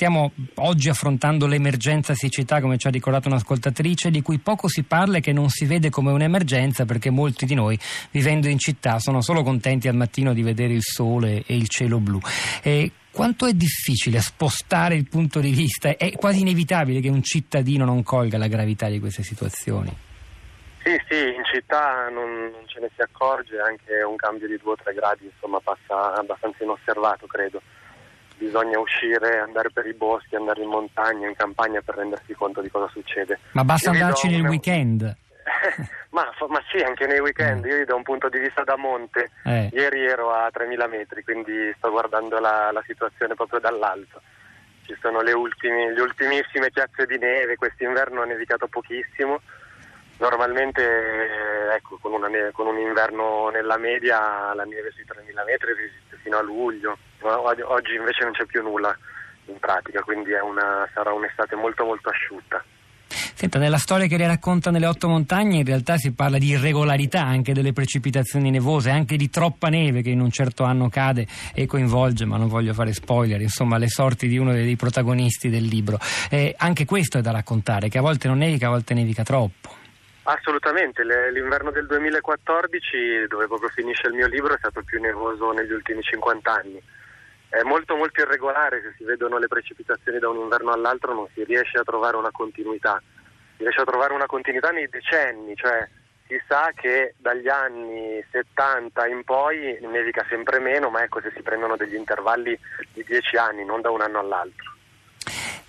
stiamo oggi affrontando l'emergenza siccità, come ci ha ricordato un'ascoltatrice, di cui poco si parla e che non si vede come un'emergenza perché molti di noi, vivendo in città, sono solo contenti al mattino di vedere il sole e il cielo blu. E quanto è difficile spostare il punto di vista? È quasi inevitabile che un cittadino non colga la gravità di queste situazioni. Sì, sì, in città non, non ce ne si accorge, anche un cambio di 2-3 gradi insomma, passa abbastanza inosservato, credo. Bisogna uscire, andare per i boschi, andare in montagna, in campagna per rendersi conto di cosa succede. Ma basta Io andarci nel una... weekend. ma, ma, sì, anche nei weekend. Mm. Io da un punto di vista da monte, eh. ieri ero a 3000 metri, quindi sto guardando la, la situazione proprio dall'alto. Ci sono le, ultimi, le ultimissime chiazze di neve, quest'inverno ha nevicato pochissimo Normalmente eh, ecco, con, ne- con, un inverno nella media la neve sui 3.000 metri resiste fino a luglio, oggi invece non c'è più nulla in pratica, quindi una, sarà un'estate molto molto asciutta. Senta, nella storia che lei racconta nelle otto montagne in realtà si parla di irregolarità anche delle precipitazioni nevose, anche di troppa neve che in un certo anno cade e coinvolge, ma non voglio fare spoiler, insomma le sorti di uno dei protagonisti del libro. Eh, anche questo è da raccontare, che a volte non nevica, a volte nevica troppo. Assolutamente, l'inverno del 2014, dove proprio finisce il mio libro, è stato più nevoso negli ultimi 50 anni. È molto molto irregolare, se si vedono le precipitazioni da un inverno all'altro non si riesce a trovare una continuità. Si riesce a trovare una continuità nei decenni, cioè si sa che dagli anni 70 in poi nevica sempre meno, ma ecco se si prendono degli intervalli di 10 anni, non da un anno all'altro.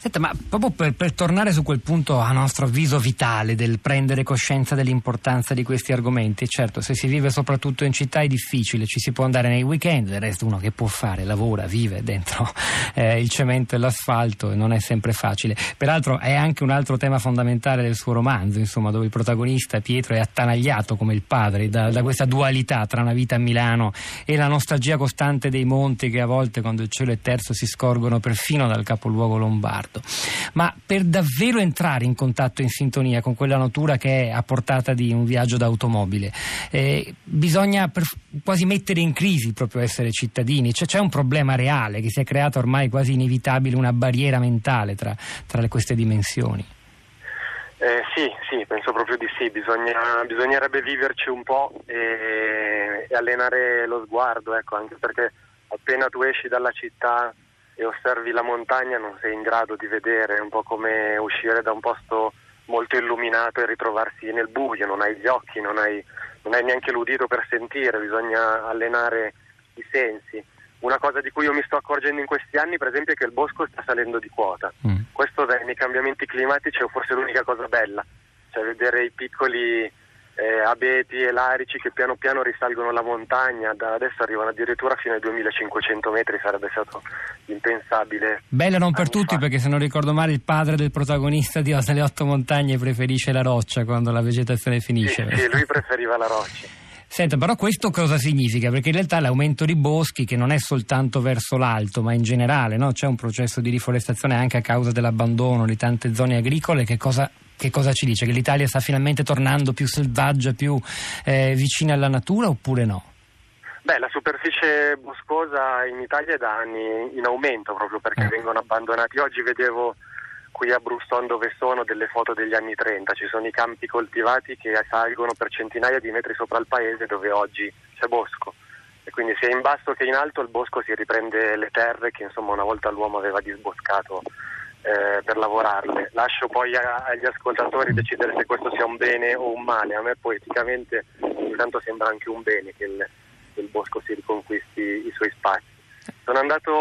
Senta, ma proprio per, per, tornare su quel punto a nostro avviso vitale del prendere coscienza dell'importanza di questi argomenti, certo se si vive soprattutto in città è difficile, ci si può andare nei weekend, del resto uno che può fare, lavora, vive dentro eh, il cemento e l'asfalto e non è sempre facile. Peraltro è anche un altro tema fondamentale del suo romanzo, insomma, dove il protagonista Pietro è attanagliato come il padre da, da questa dualità tra una vita a Milano e la nostalgia costante dei monti che a volte quando il cielo è terzo si scorgono perfino dal capoluogo lombardo contatto, ma per davvero entrare in contatto, in sintonia con quella natura che è a portata di un viaggio d'automobile, eh, bisogna per, quasi mettere in crisi proprio essere cittadini, cioè, c'è un problema reale che si è creato ormai quasi inevitabile, una barriera mentale tra, tra queste dimensioni. Eh, sì, sì, penso proprio di sì, Bisogna, bisognerebbe viverci un po' e, e allenare lo sguardo, ecco, anche perché appena tu esci dalla città e osservi la montagna non sei in grado di vedere, è un po' come uscire da un posto molto illuminato e ritrovarsi nel buio, non hai gli occhi, non hai, non hai neanche l'udito per sentire, bisogna allenare i sensi. Una cosa di cui io mi sto accorgendo in questi anni, per esempio, è che il bosco sta salendo di quota. Mm. Questo nei cambiamenti climatici è forse l'unica cosa bella, cioè vedere i piccoli eh, abeti e larici che piano piano risalgono la montagna, da adesso arrivano addirittura fino ai 2500 metri, sarebbe stato impensabile. Bella non per tutti fa. perché se non ricordo male il padre del protagonista di Osa le otto montagne preferisce la roccia quando la vegetazione finisce. Sì, sì lui preferiva la roccia. Senta, però questo cosa significa? Perché in realtà l'aumento di boschi, che non è soltanto verso l'alto, ma in generale, no? c'è un processo di riforestazione anche a causa dell'abbandono di tante zone agricole, che cosa che cosa ci dice? Che l'Italia sta finalmente tornando più selvaggia, più eh, vicina alla natura oppure no? Beh, la superficie boscosa in Italia è da anni in aumento proprio perché eh. vengono abbandonati. Oggi vedevo qui a Bruston dove sono delle foto degli anni 30, ci sono i campi coltivati che salgono per centinaia di metri sopra il paese dove oggi c'è bosco. E quindi sia in basso che in alto il bosco si riprende le terre che insomma una volta l'uomo aveva disboscato eh, per lavorarle. Lascio poi a, agli ascoltatori decidere se questo sia un bene o un male. A me poeticamente intanto sembra anche un bene che il, che il bosco si riconquisti i suoi spazi. Sono andato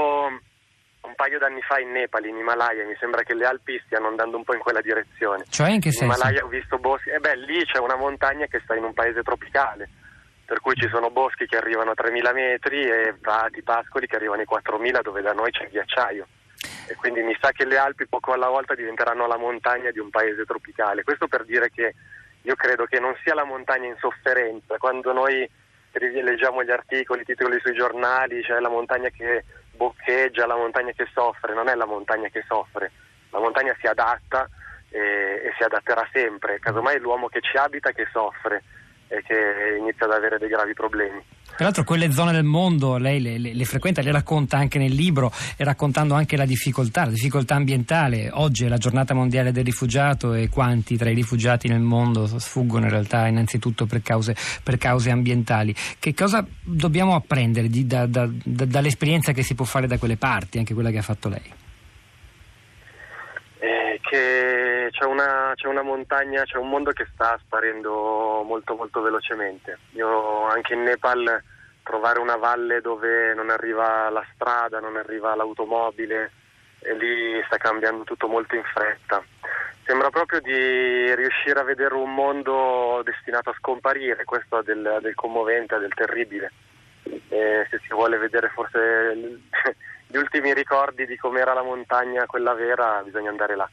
un paio d'anni fa in Nepal, in Himalaya, mi sembra che le Alpi stiano andando un po' in quella direzione. Cioè in che senso? In Himalaya ho visto boschi, e eh beh lì c'è una montagna che sta in un paese tropicale, per cui ci sono boschi che arrivano a 3.000 metri e prati, pascoli che arrivano ai 4.000 dove da noi c'è ghiacciaio e quindi mi sa che le Alpi poco alla volta diventeranno la montagna di un paese tropicale. Questo per dire che io credo che non sia la montagna in sofferenza, quando noi leggiamo gli articoli, i titoli sui giornali, c'è la montagna che boccheggia, la montagna che soffre, non è la montagna che soffre, la montagna si adatta e, e si adatterà sempre, casomai è l'uomo che ci abita che soffre e che inizia ad avere dei gravi problemi. Tra l'altro quelle zone del mondo lei le, le, le, frequenta, le racconta anche nel libro e raccontando anche la difficoltà, la difficoltà ambientale. Oggi è la giornata mondiale del rifugiato e quanti tra i rifugiati nel mondo sfuggono in realtà innanzitutto per cause, per cause ambientali. Che cosa dobbiamo apprendere di, da, da, da, dall'esperienza che si può fare da quelle parti, anche quella che ha fatto lei? Che c'è una, c'è una, montagna, c'è un mondo che sta sparendo molto molto velocemente. Io anche in Nepal trovare una valle dove non arriva la strada, non arriva l'automobile e lì sta cambiando tutto molto in fretta. Sembra proprio di riuscire a vedere un mondo destinato a scomparire, questo del, del commovente, del terribile. E se si vuole vedere forse gli ultimi ricordi di com'era la montagna, quella vera, bisogna andare là.